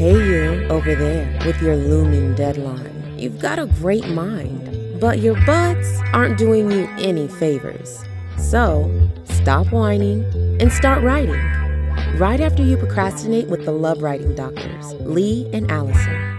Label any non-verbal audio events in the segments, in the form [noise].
Hey, you over there with your looming deadline. You've got a great mind, but your butts aren't doing you any favors. So, stop whining and start writing. Right after you procrastinate with the Love Writing Doctors, Lee and Allison.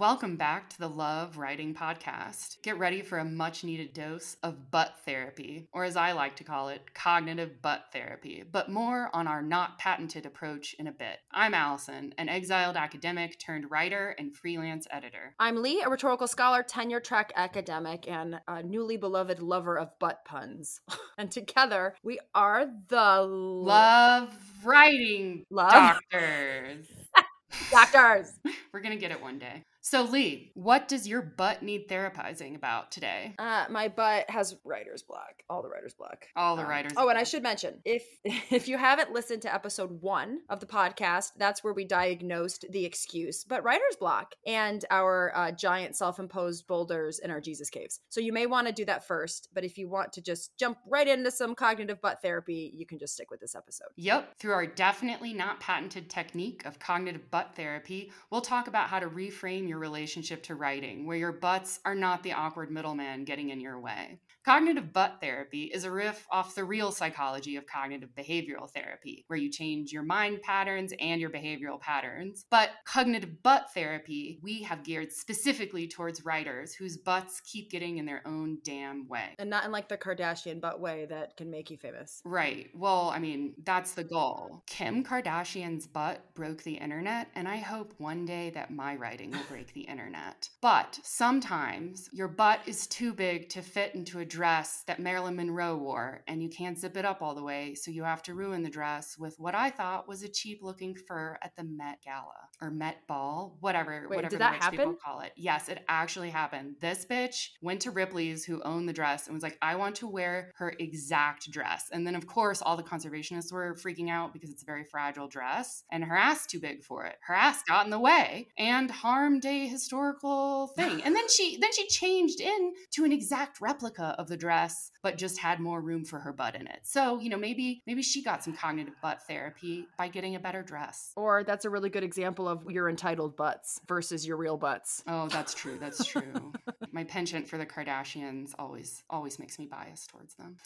Welcome back to the Love Writing Podcast. Get ready for a much needed dose of butt therapy, or as I like to call it, cognitive butt therapy, but more on our not patented approach in a bit. I'm Allison, an exiled academic turned writer and freelance editor. I'm Lee, a rhetorical scholar, tenure track academic, and a newly beloved lover of butt puns. [laughs] and together, we are the Love Writing Love. Doctors. [laughs] doctors. [laughs] We're going to get it one day. So, Lee, what does your butt need therapizing about today? Uh, my butt has writer's block. All the writer's block. All the Um, writers. Oh, and I should mention if [laughs] if you haven't listened to episode one of the podcast, that's where we diagnosed the excuse, but writer's block and our uh, giant self-imposed boulders in our Jesus caves. So you may want to do that first, but if you want to just jump right into some cognitive butt therapy, you can just stick with this episode. Yep. Through our definitely not patented technique of cognitive butt therapy, we'll talk about how to reframe your relationship to writing, where your butts are not the awkward middleman getting in your way. Cognitive butt therapy is a riff off the real psychology of cognitive behavioral therapy, where you change your mind patterns and your behavioral patterns. But cognitive butt therapy, we have geared specifically towards writers whose butts keep getting in their own damn way. And not in like the Kardashian butt way that can make you famous. Right. Well, I mean, that's the goal. Kim Kardashian's butt broke the internet, and I hope one day that my writing will break the [laughs] internet. But sometimes your butt is too big to fit into a dress that Marilyn Monroe wore, and you can't zip it up all the way, so you have to ruin the dress with what I thought was a cheap looking fur at the Met Gala or Met Ball, whatever, Wait, whatever did the that rich people happen? call it. Yes, it actually happened. This bitch went to Ripley's, who owned the dress, and was like, I want to wear her exact dress. And then, of course, all the conservationists were freaking out because it's a very fragile dress, and her ass too big for it. Her ass got in the way and harmed a historical thing. And then she then she changed in to an exact replica of the dress, but just had more room for her butt in it. So, you know, maybe maybe she got some cognitive butt therapy by getting a better dress. Or that's a really good example of your entitled butts versus your real butts. Oh, that's true. That's [laughs] true. My penchant for the Kardashians always always makes me biased towards them.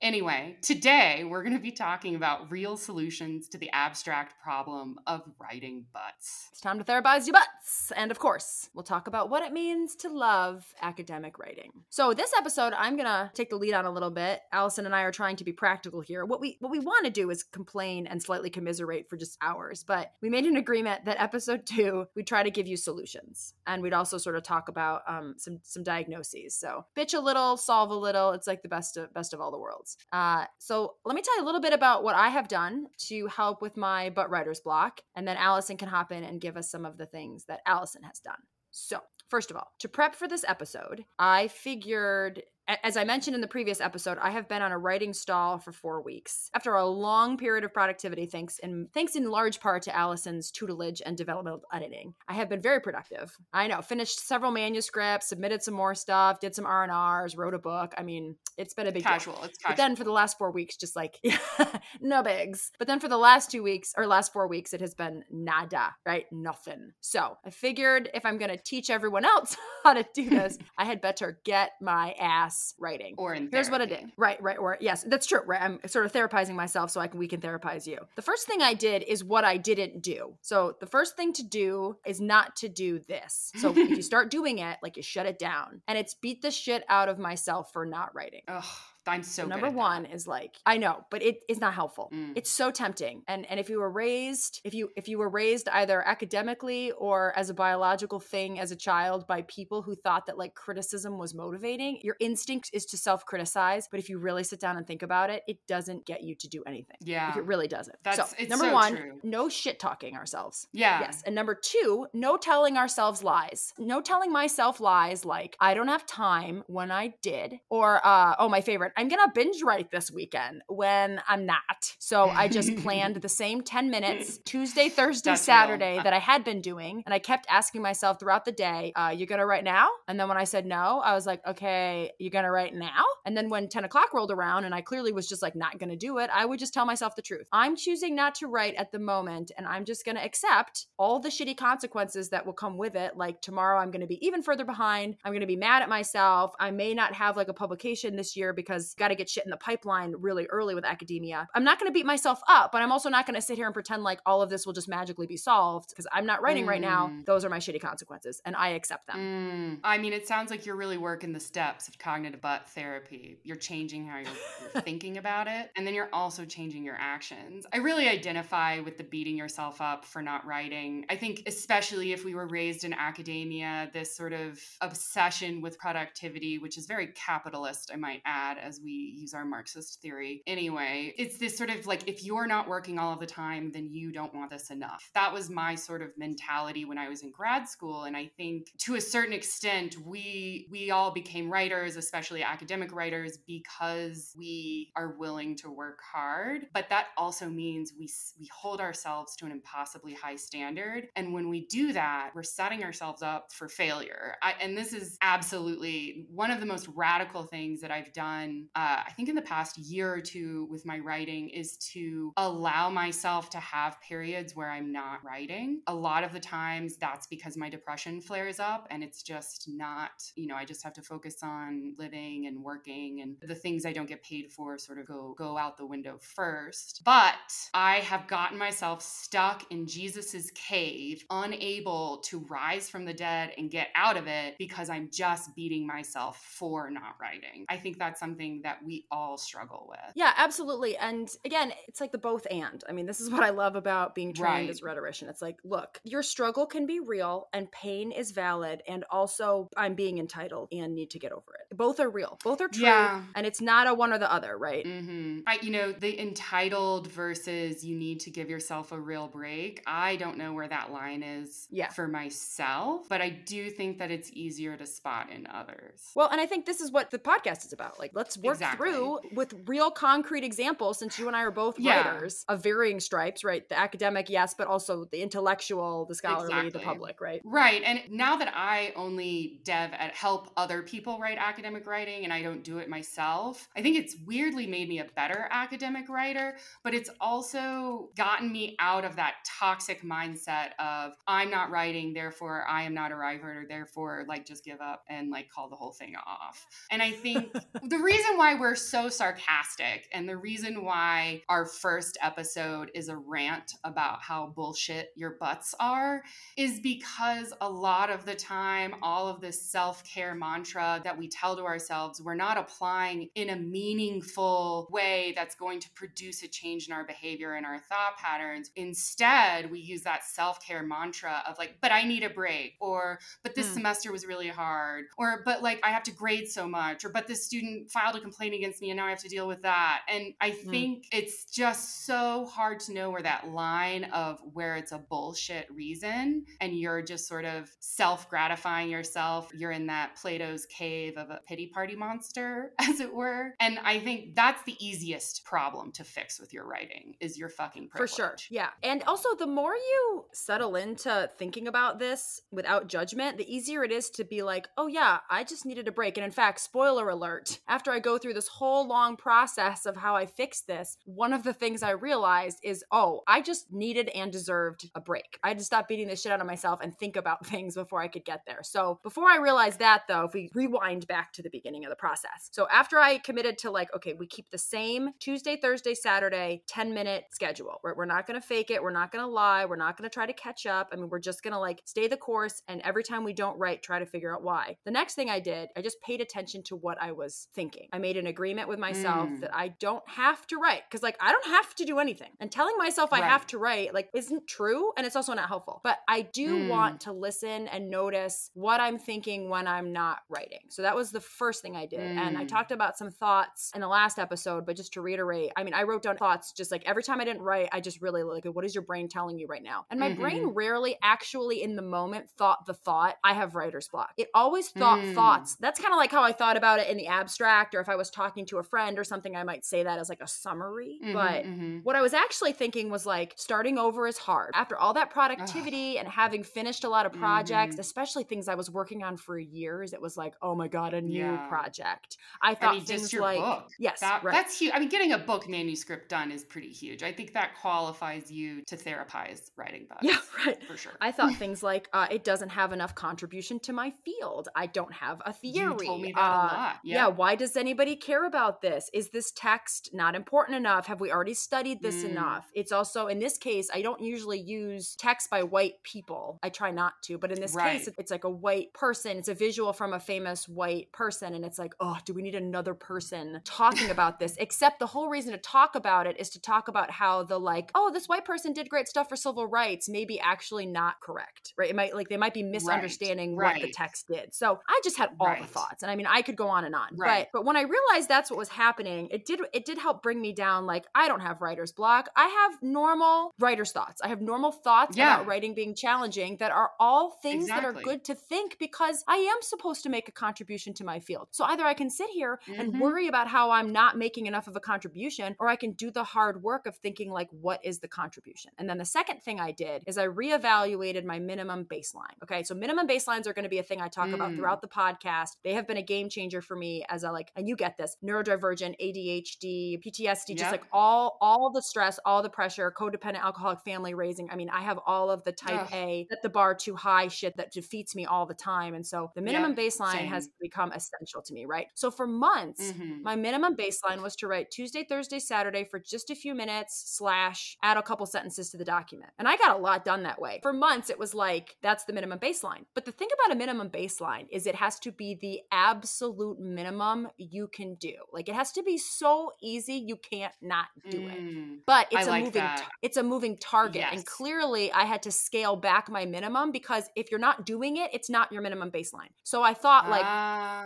Anyway, today we're going to be talking about real solutions to the abstract problem of writing butts. It's time to therapize your butts. And of course, we'll talk about what it means to love academic writing. So this episode, I'm gonna take the lead on a little bit. Allison and I are trying to be practical here. What we what we want to do is complain and slightly commiserate for just hours, but we made an agreement that episode two, we'd try to give you solutions. And we'd also sort of talk about um, some some diagnoses. So bitch a little, solve a little. It's like the best of best of all the worlds. Uh, so let me tell you a little bit about what I have done to help with my butt writer's block, and then Allison can hop in and give us some of the things that Allison has done. So, first of all, to prep for this episode, I figured. As I mentioned in the previous episode, I have been on a writing stall for four weeks. After a long period of productivity, thanks in thanks in large part to Allison's tutelage and developmental editing, I have been very productive. I know, finished several manuscripts, submitted some more stuff, did some R and R's, wrote a book. I mean, it's been a big deal. Casual. It's casual. But then for the last four weeks, just like [laughs] no bigs. But then for the last two weeks or last four weeks, it has been nada, right? Nothing. So I figured if I'm going to teach everyone else [laughs] how to do this, [laughs] I had better get my ass writing. or in Here's what I did. Right, right, or yes, that's true. Right, I'm sort of therapizing myself so I can we can therapize you. The first thing I did is what I didn't do. So the first thing to do is not to do this. So [laughs] if you start doing it, like you shut it down, and it's beat the shit out of myself for not writing. Ugh, I'm so good number one is like I know, but it is not helpful. Mm. It's so tempting, and and if you were raised, if you if you were raised either academically or as a biological thing as a child by people who thought that like criticism was motivating, your instinct is to self criticize. But if you really sit down and think about it, it doesn't get you to do anything. Yeah. Like, it really doesn't. That's- so it's number so one, true. no shit talking ourselves. Yeah. Yes. And number two, no telling ourselves lies. No telling myself lies like, I don't have time when I did. Or, uh, oh, my favorite, I'm gonna binge write this weekend when I'm not. So I just planned [laughs] the same 10 minutes Tuesday, Thursday, That's Saturday real. that I had been doing. And I kept asking myself throughout the day, uh, you gonna write now? And then when I said no, I was like, okay, you gonna write now? And then when 10 o'clock rolled around and I clearly was just like not gonna do it, I would just tell myself the truth. I'm choosing not to write at the moment and I'm just gonna accept all the shitty consequences that will come with it. Like tomorrow, I'm gonna be even further behind. I'm gonna be mad at myself. I may not have like a publication this year because got to get shit in the pipeline really early with academia. I'm not going to beat myself up, but I'm also not going to sit here and pretend like all of this will just magically be solved because I'm not writing right now. Mm. Those are my shitty consequences and I accept them. Mm. I mean, it sounds like you're really working the steps of cognitive butt therapy. You're changing how you're, you're [laughs] thinking about it, and then you're also changing your actions. I really identify with the beating yourself up for not writing. I think, especially if we were raised in academia, this sort of obsession with productivity, which is very capitalist, I might add, as we use our Marxist theory. Anyway, it's this sort of like if you're not working all of the time, then you don't want this enough. That was my sort of mentality when I was in grad school. And I think to a certain extent, we we all became writers, especially academic writers, because we are willing to work hard. But that also means we we hold ourselves to an impossibly high standard. And when we do that, we're setting ourselves up for failure. I, and this is absolutely one of the most radical things that I've done, uh, I think, in the past year or two with my writing is to allow myself to have periods where I'm not writing. A lot of the times that's because my depression flares up and it's just not, you know, I just have to focus on living and working and the things I don't get paid for sort of go go out the window first. But I have gotten myself stuck in Jesus's cave, unable to rise from the dead and get out of it because I'm just beating myself for not writing. I think that's something that we all struggle with. Yeah, absolutely. And again, it's like the both and. I mean, this is what I love about being trained Right. as a rhetorician. It's like, look, your struggle can be real and pain is valid. And also, I'm being entitled and need to get over it. Both are real, both are true. Yeah. And it's not a one or the other, right? hmm I, you know, the entitled versus you need to give yourself a real break. I don't know where that line is Yeah. for myself, but I do think that it's easier to spot in others. Well, and I think this is what the podcast is about. Like, let's work Exactly. through with real concrete examples, since you and I are both Yeah. writers of varying stripes, right? The academic, yes, but also the intellectual, the scholarly, the public, right? Right. And now that I only dev at help other people write academic writing and I don't do it myself, I think it's weirdly made me a better academic writer, but it's also gotten me out of that toxic mindset of I'm not writing, therefore I am not a writer, therefore like just give up and like call the whole thing off. And I think [laughs] the reason why we're so sarcastic and the reason why our first episode is a rant about how bullshit your butts are is because a lot of the time, all of this self care mantra that we tell to ourselves, we're not applying in a meaningful way that's going to produce a change in our behavior and our thought patterns. Instead, we use that self care mantra of like, but I need a break, or but this Hmm. semester was really hard, or but like I have to grade so much, or but this student filed a complaint against me and now I have to deal with that. And I Hmm. think it's just so hard to know where that line of where it's a bullshit reason and you're just sort of self gratifying yourself. You're in that Plato's cave of a pity party monster, [laughs] as it were. And I think that's the easiest problem to fix with your writing is your fucking For privilege. sure. Yeah. And also, the more you settle into thinking about this without judgment, the easier it is to be like, oh, yeah, I just needed a break. And in fact, spoiler alert, after I go through this whole long process of how I fixed this, one of the things I realized is, oh, I just needed and deserved a break. I had to stop beating the shit out of myself and think about [laughs] things before I could get there. So before I realized that, though, if we rewind back to the beginning of the process. So after I committed to like, okay, we keep the same Tuesday, Thursday, Saturday, 10 minute schedule. We're, we're not going to fake it. We're not going to lie. We're not going to try to catch up. I mean, we're just going to like stay the course. And every time we don't write, try to figure out why. The next thing I did, I just paid attention to what I was thinking. I made an agreement with myself Mm. that I don't have to write because like I don't have to do anything. And telling myself I have to write like isn't true and it's also not helpful. But I do Mm. want to listen and notice what I'm thinking when I'm not writing. So that was the first thing I did. And I Mm. talked about some thoughts in the last episode, but just to reiterate, I mean, I wrote down thoughts just like every time I didn't write, I just really like, what is your brain telling you right now? And my brain Mhm. rarely actually in the moment thought the thought, I have writer's block. It always thought Mm. thoughts. That's kind of like how I thought about it in the abstract or if if I was talking to a friend or something, I might say that as like a summary. Mhm, But mhm. what I was actually thinking was like starting over is hard. After all that productivity and having finished a lot of projects, Mhm. especially things I was working on for years, it was like, oh my God, a new Yeah. project. I thought mean, just things like, book. yes, That, right. That's huge. I mean, getting a book manuscript done is pretty huge. I think that qualifies you to therapize writing [laughs] books. Yeah, right. For sure. I thought things like uh, it doesn't have enough contribution to my field. I don't have a theory. You told me that Uh, a lot. Yeah. why does anybody care about this? Is this text not important enough? Have we already studied this Mm. enough? It's also, in this case, I don't usually use text by white people. I try not to, but in this Right. case, it's like a white person. It's a visual from a famous white person. And it's like, oh, do we need another person talking about this? [laughs] Except the whole reason to talk about it is to talk about how the like, oh, this white person did great stuff for civil rights, maybe actually not correct, right? It might like they might be misunderstanding what the text did. So I just had all the thoughts. And I mean, I could go on and on. Right. But but when I realized that's what was happening, it did it did help bring me down like I don't have writer's block. I have normal writer's thoughts. I have normal thoughts Yeah. about writing being challenging that are all things that are good to think because I am supposed to make a contribution to my field. So either I can sit here and Mhm. worry about how I'm not making enough of a contribution or I can do the hard work of thinking like what is the contribution. And then the second thing I did is I reevaluated my minimum baseline. Okay? So minimum baselines are going to be a thing I talk about Mm. throughout the podcast. They have been a game changer for me as a like and you get this, neurodivergent, ADHD, PTSD, just like all all the stress, all the pressure, codependent alcoholic family raising. I mean, I have all of the type Ugh. A, set the bar too high shit that defeats me all the time. And so the minimum Yep, baseline has become essential to me, right? So for months, Mhm. my minimum baseline was to write Tuesday, Thursday, Saturday for just a few minutes, slash add a couple sentences to the document. And I got a lot done that way. For months, it was like, that's the minimum baseline. But the thing about a minimum baseline is it has to be the absolute minimum you can do. Like it has to be so easy, you can't not do it Mm. but it's a like moving that. it's a moving target and clearly i had to scale back my minimum because if you're not doing it it's not your minimum baseline so i thought like Ah.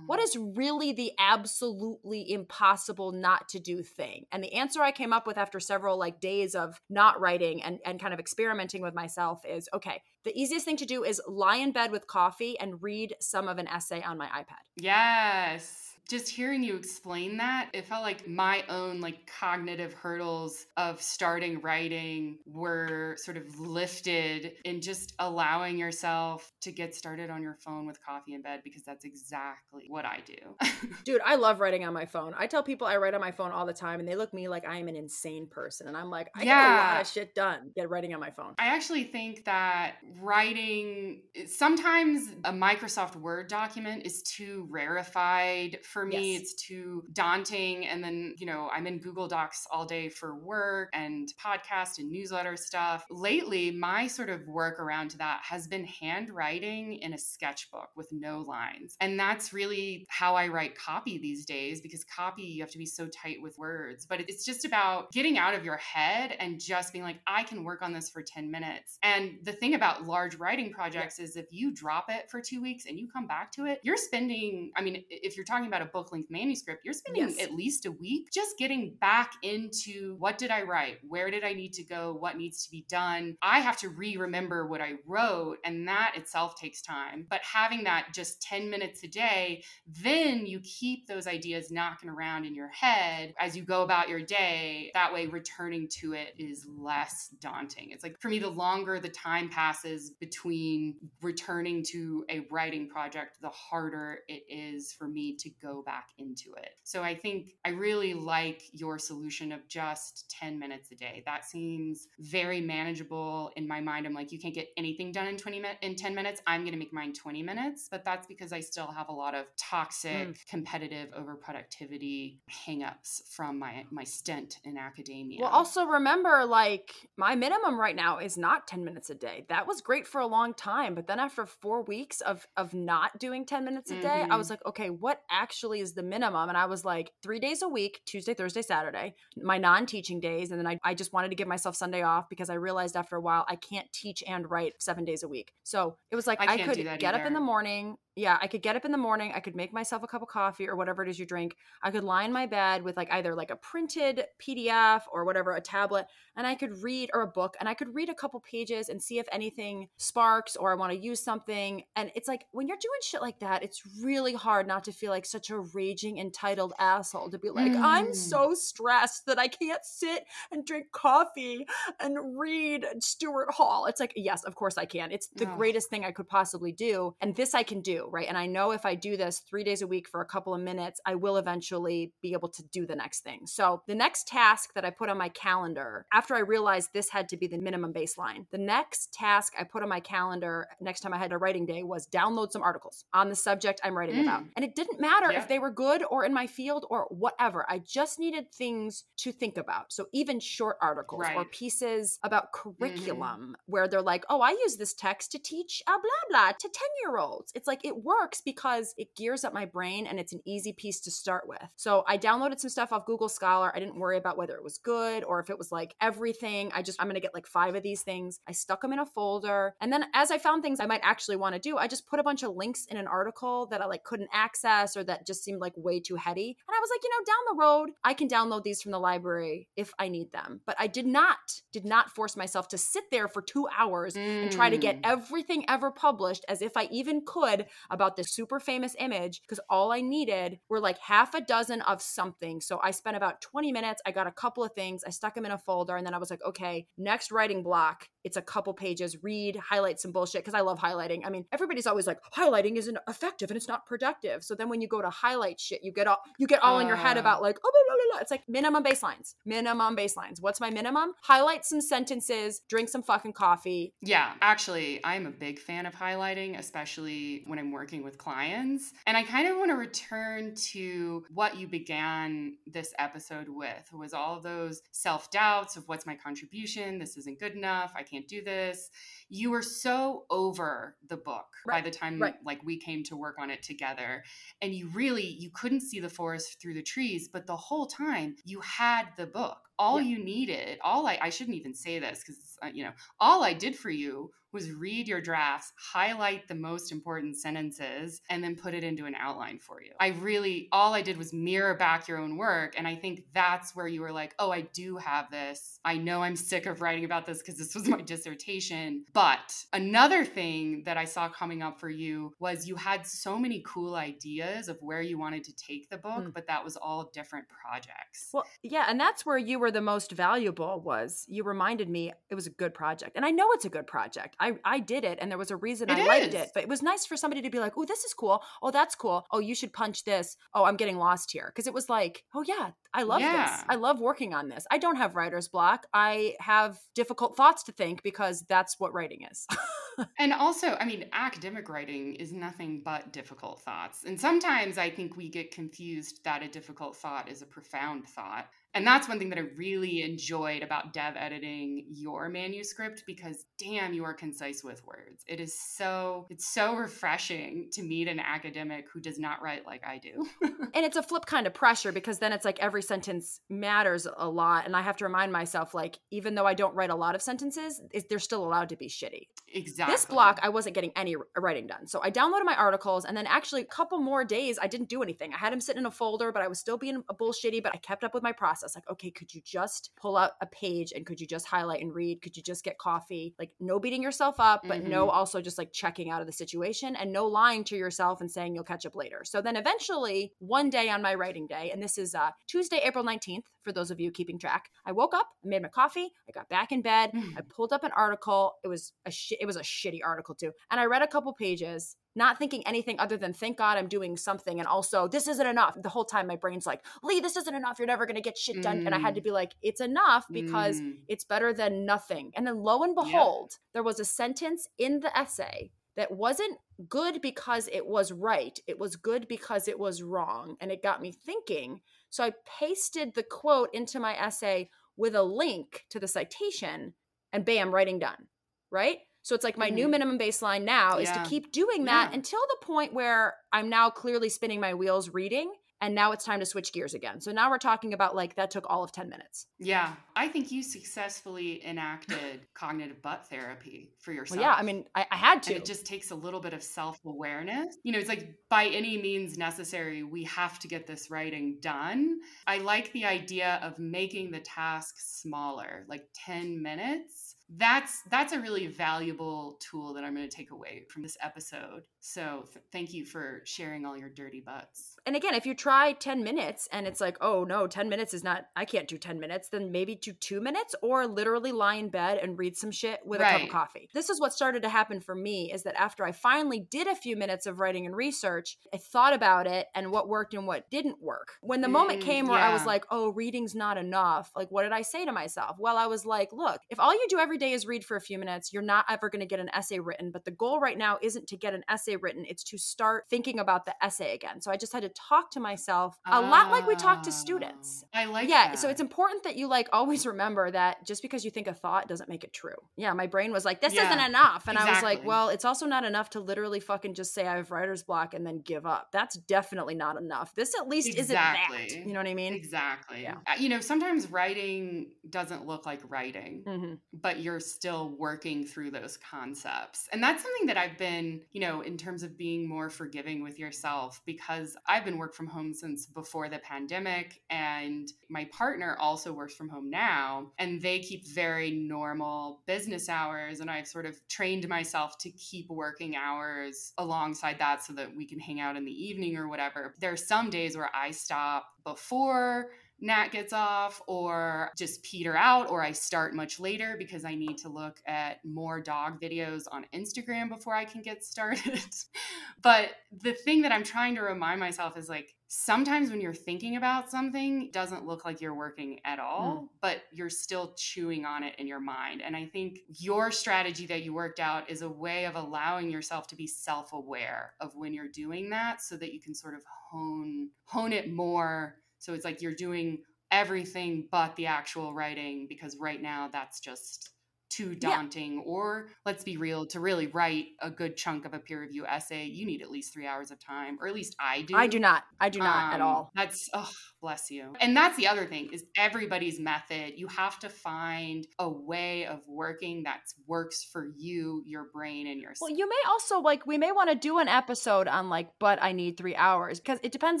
what is really the absolutely impossible not to do thing and the answer i came up with after several like days of not writing and, and kind of experimenting with myself is okay the easiest thing to do is lie in bed with coffee and read some of an essay on my ipad Yes. Just hearing you explain that, it felt like my own like cognitive hurdles of starting writing were sort of lifted in just allowing yourself to get started on your phone with coffee in bed because that's exactly what I do. [laughs] Dude, I love writing on my phone. I tell people I write on my phone all the time and they look at me like I am an insane person. And I'm like, I get a lot of shit done get writing on my phone. I actually think that writing sometimes a Microsoft Word document is too rarefied for me. Yes. It's too daunting. And then, you know, I'm in Google Docs all day for work and podcast and newsletter stuff. Lately, my sort of workaround to that has been handwriting in a sketchbook with no lines. And that's really how I write copy these days because copy, you have to be so tight with words. But it's just about getting out of your head and just being like, I can work on this for 10 minutes. And the thing about large writing projects is if you drop it for two weeks and you come back to it, you're spending, I mean, if you're talking about a book length manuscript, you're spending Yes. at least a week just getting back into what did I write? Where did I need to go? What needs to be done? I have to re remember what I wrote, and that itself takes time. But having that just 10 minutes a day, then you keep those ideas knocking around in your head as you go about your day. That way, returning to it is less daunting. It's like for me, the longer the time passes between returning to a writing project, the harder it is for me to go back into it. So I think I really like your solution of just 10 minutes a day. That seems very manageable in my mind. I'm like, you can't get anything done in 20 minutes in 10 minutes. I'm going to make mine 20 minutes, but that's because I still have a lot of toxic, mm. competitive overproductivity hangups from my my stint in academia. Well, also remember, like, my minimum right now is not 10 minutes a day. That was great for a long time. But then after four weeks of of not doing 10 minutes a day, I was mm-hmm. like, okay, what actually is the minimum? And I was like, three days a week, Tuesday, Thursday, Saturday, my non-teaching days. And then I, I just wanted to give myself Sunday off because I realized after a while I can't teach and write seven days a week. So it was like I I, could get up in the morning, Yeah, I could get up in the morning, I could make myself a cup of coffee or whatever it is you drink. I could lie in my bed with like either like a printed PDF or whatever, a tablet, and I could read or a book and I could read a couple pages and see if anything sparks or I want to use something. And it's like when you're doing shit like that, it's really hard not to feel like such a raging entitled asshole to be like, mm. I'm so stressed that I can't sit and drink coffee and read Stuart Hall. It's like, yes, of course I can. It's the oh. greatest thing I could possibly do. And this I can do, right? And I know if I do this three days a week for a couple of minutes, I will eventually be able to do the next thing. So the next task that I put on my calendar, after I realized this had to be the minimum baseline, the next task I put on my calendar next time I had a writing day was download some articles on the subject I'm writing mm. about. And it didn't matter yeah. if they were good or in my field or whatever. I just needed things to think about. So even short articles right. or pieces about curriculum mm-hmm. where they're like, oh, I use this text to teach a blah blah to 10 year olds. It's like it works because it gears up my brain and it's an easy piece to start with. So I downloaded some stuff off Google Scholar. I didn't worry about whether it was good or if it was like everything. I just, I'm going to get like five of these things. I stuck them in a folder. And then as I found things I might actually want to do, I just put a bunch of links in an article that I like couldn't access or that just seemed like way too heady. And I was like, you know, down the road, I can download these from the library if I need them. But I did not, did not force myself to sit there for two hours mm. and try to get mm. everything ever published as if I even could about this super famous image because all I needed were like half a dozen of something. So I spent about 20 minutes. I got a couple of things. I stuck them in a folder and then I was like, okay, next writing block. It's a couple pages. Read, highlight some bullshit because I love highlighting. I mean, everybody's always like, highlighting isn't effective and it's not productive. So then when you go to highlight shit, you get all you get all uh. in your head about like, oh, blah, blah, blah. it's like minimum baselines, minimum baselines. What's my minimum? Highlight some sentences, drink some fucking coffee. Yeah, actually, I'm a big fan of highlighting, especially when I'm working with clients. And I kind of want to return to what you began this episode with was all those self-doubts of what's my contribution? This isn't good enough. I can't do this you were so over the book right. by the time right. like we came to work on it together and you really you couldn't see the forest through the trees but the whole time you had the book all yeah. you needed all i i shouldn't even say this because uh, you know all i did for you was read your drafts, highlight the most important sentences, and then put it into an outline for you. I really, all I did was mirror back your own work. And I think that's where you were like, oh, I do have this. I know I'm sick of writing about this because this was my [laughs] dissertation. But another thing that I saw coming up for you was you had so many cool ideas of where you wanted to take the book, mm. but that was all different projects. Well, yeah. And that's where you were the most valuable was you reminded me it was a good project. And I know it's a good project. I I did it and there was a reason it I is. liked it. But it was nice for somebody to be like, "Oh, this is cool. Oh, that's cool. Oh, you should punch this. Oh, I'm getting lost here." Because it was like, "Oh yeah, I love yeah. this. I love working on this. I don't have writer's block. I have difficult thoughts to think because that's what writing is." [laughs] and also, I mean, academic writing is nothing but difficult thoughts. And sometimes I think we get confused that a difficult thought is a profound thought. And that's one thing that I really enjoyed about dev editing your manuscript because damn, you are concise with words. It is so it's so refreshing to meet an academic who does not write like I do. [laughs] and it's a flip kind of pressure because then it's like every sentence matters a lot and I have to remind myself like even though I don't write a lot of sentences, they're still allowed to be shitty. Exactly. This block I wasn't getting any writing done. So I downloaded my articles and then actually a couple more days I didn't do anything. I had them sitting in a folder, but I was still being a bullshitty, but I kept up with my process process. Like, okay, could you just pull out a page and could you just highlight and read? Could you just get coffee? Like, no beating yourself up, but mm-hmm. no also just like checking out of the situation and no lying to yourself and saying you'll catch up later. So then eventually, one day on my writing day, and this is uh, Tuesday, April 19th, for those of you keeping track, I woke up, I made my coffee, I got back in bed, I pulled up an article. It was a sh- it was a shitty article too, and I read a couple pages not thinking anything other than thank God I'm doing something. And also, this isn't enough. The whole time my brain's like, Lee, this isn't enough. You're never going to get shit done. Mm. And I had to mm. be like, it's enough because mm. it's better than nothing. And then lo and behold, there was a sentence in the essay that wasn't good because it was right. It was good because it was wrong. And it got me thinking. So I pasted the quote into my essay with a link to the citation and bam, writing done. Right? So it's like my mm-hmm. new minimum baseline now yeah. is to keep doing that yeah. until the point where I'm now clearly spinning my wheels reading and now it's time to switch gears again. So now we're talking about like that took all of 10 minutes. Yeah. I think you successfully enacted cognitive butt therapy for yourself. Well, yeah, I mean, I, I had to. And it just takes a little bit of self awareness. You know, it's like by any means necessary, we have to get this writing done. I like the idea of making the task smaller, like 10 minutes that's that's a really valuable tool that I'm going to take away from this episode. So th- thank you for sharing all your dirty butts. And again, if you try 10 minutes and it's like, "Oh no, 10 minutes is not I can't do 10 minutes," then maybe do 2 minutes or literally lie in bed and read some shit with right. a cup of coffee. This is what started to happen for me is that after I finally did a few minutes of writing and research, I thought about it and what worked and what didn't work. When the mm, moment came where yeah. I was like, "Oh, reading's not enough." Like what did I say to myself? Well, I was like, "Look, if all you do every day is read for a few minutes, you're not ever going to get an essay written. But the goal right now isn't to get an essay written, it's to start thinking about the essay again. So I just had to talk to myself a lot like we talk to students. Ah, I like Yeah. That. So it's important that you like always remember that just because you think a thought doesn't make it true. Yeah. My brain was like, this yeah, isn't enough. And exactly. I was like, well, it's also not enough to literally fucking just say I have writer's block and then give up. That's definitely not enough. This at least exactly. isn't that. You know what I mean? Exactly. Yeah. Uh, you know, sometimes writing doesn't look like writing, mm-hmm. but you're still working through those concepts. And that's something that I've been, you know, in terms of being more forgiving with yourself because I've been work from home since before the pandemic and my partner also works from home now and they keep very normal business hours and I've sort of trained myself to keep working hours alongside that so that we can hang out in the evening or whatever. There are some days where I stop before Nat gets off or just peter out or I start much later because I need to look at more dog videos on Instagram before I can get started. [laughs] but the thing that I'm trying to remind myself is like sometimes when you're thinking about something it doesn't look like you're working at all mm. but you're still chewing on it in your mind and i think your strategy that you worked out is a way of allowing yourself to be self-aware of when you're doing that so that you can sort of hone hone it more so it's like you're doing everything but the actual writing because right now that's just too daunting yeah. or let's be real to really write a good chunk of a peer review essay you need at least three hours of time or at least i do i do. not i do not um, at all. that's oh bless you. And that's the other thing is everybody's method. You have to find a way of working that works for you your brain and your well you may also like we may want to do an episode on like but i need three hours because it depends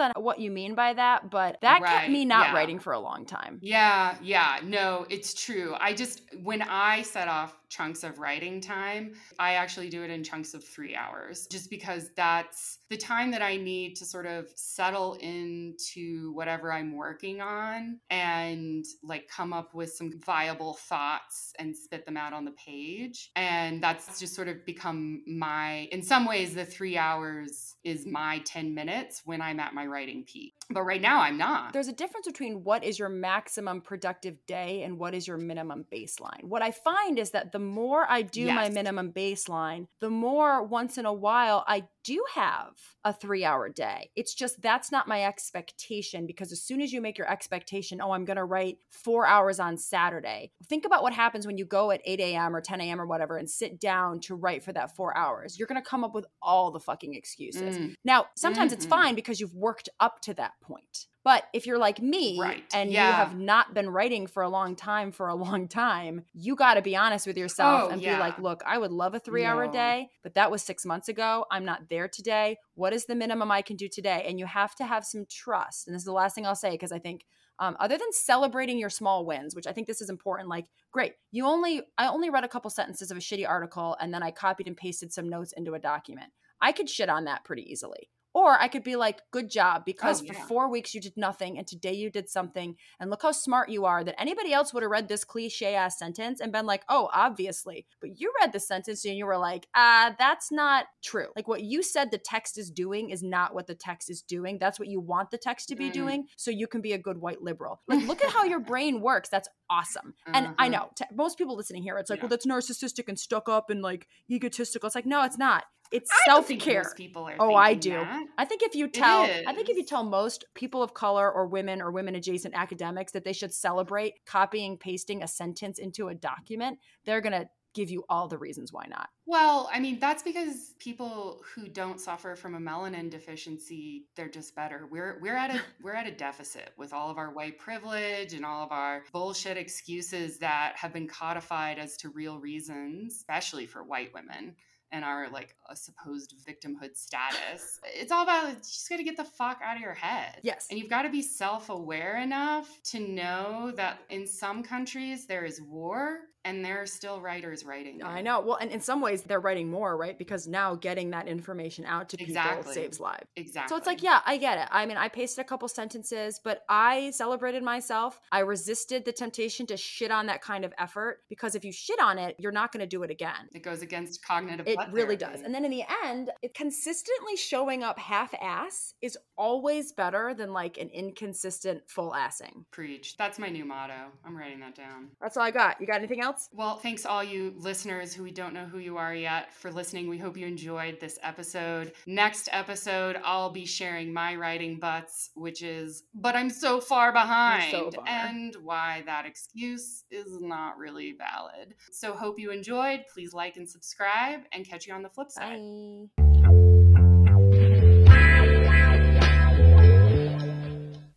on what you mean by that but that right, kept me not yeah. writing for a long time. Yeah yeah no it's true. I just when i set off chunks of writing time. I actually do it in chunks of three hours just because that's the time that I need to sort of settle into whatever I'm working on and like come up with some viable thoughts and spit them out on the page. And that's just sort of become my, in some ways, the three hours is my 10 minutes when I'm at my writing peak. But right now, I'm not. There's a difference between what is your maximum productive day and what is your minimum baseline. What I find is that the more I do yes. my minimum baseline, the more once in a while I do have a three hour day. It's just that's not my expectation because as soon as you make your expectation, oh, I'm going to write four hours on Saturday, think about what happens when you go at 8 a.m. or 10 a.m. or whatever and sit down to write for that four hours. You're going to come up with all the fucking excuses. Mm. Now, sometimes mm-hmm. it's fine because you've worked up to that point. But if you're like me right. and yeah. you have not been writing for a long time for a long time, you got to be honest with yourself oh, and yeah. be like, look, I would love a three no. hour day, but that was six months ago. I'm not there today. What is the minimum I can do today? And you have to have some trust. And this is the last thing I'll say because I think um, other than celebrating your small wins, which I think this is important, like, great, you only, I only read a couple sentences of a shitty article and then I copied and pasted some notes into a document. I could shit on that pretty easily. Or I could be like, good job, because oh, yeah. for four weeks you did nothing and today you did something. And look how smart you are that anybody else would have read this cliche ass sentence and been like, oh, obviously. But you read the sentence and you were like, ah, that's not true. Like what you said the text is doing is not what the text is doing. That's what you want the text to be mm. doing. So you can be a good white liberal. [laughs] Like, look at how your brain works. That's awesome. And uh-huh. I know t- most people listening here, it's like, yeah. well, that's narcissistic and stuck up and like egotistical. It's like, no, it's not it's self care. People are. Oh, I do. That. I think if you tell, I think if you tell most people of color or women or women adjacent academics that they should celebrate copying pasting a sentence into a document, they're gonna give you all the reasons why not. Well, I mean, that's because people who don't suffer from a melanin deficiency, they're just better. We're we're at a [laughs] we're at a deficit with all of our white privilege and all of our bullshit excuses that have been codified as to real reasons, especially for white women and our like a supposed victimhood status. It's all about you just got to get the fuck out of your head. Yes. And you've got to be self-aware enough to know that in some countries there is war and there are still writers writing. I know. Well, and in some ways they're writing more, right? Because now getting that information out to people saves lives. Exactly. So it's like, yeah, I get it. I mean, I pasted a couple sentences, but I celebrated myself. I resisted the temptation to shit on that kind of effort because if you shit on it, you're not going to do it again. it goes against cognitive. It really therapy. does. And then in the end, it consistently showing up half ass is always better than like an inconsistent full assing. Preach. That's my new motto. I'm writing that down. That's all I got. You got anything else? Well, thanks all you listeners who we don't know who you are yet for listening. We hope you enjoyed this episode. Next episode, I'll be sharing my writing butts, which is, but I'm so far behind, so far. and why that excuse is not really valid. So, hope you enjoyed. Please like and subscribe, and catch you on the flip side. Bye.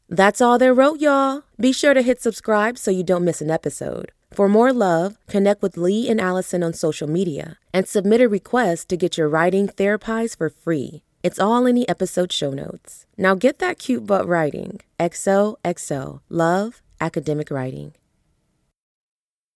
That's all they wrote, y'all. Be sure to hit subscribe so you don't miss an episode. For more love, connect with Lee and Allison on social media and submit a request to get your writing therapized for free. It's all in the episode show notes. Now get that cute butt writing. XOXO. Love Academic Writing.